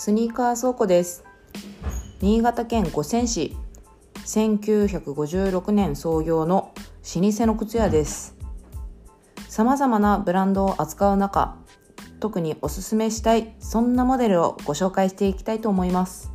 スニーカー倉庫です。新潟県五泉市。1956年創業の老舗の靴屋です。様々なブランドを扱う中特におすすめしたいそんなモデルをご紹介していきたいと思います。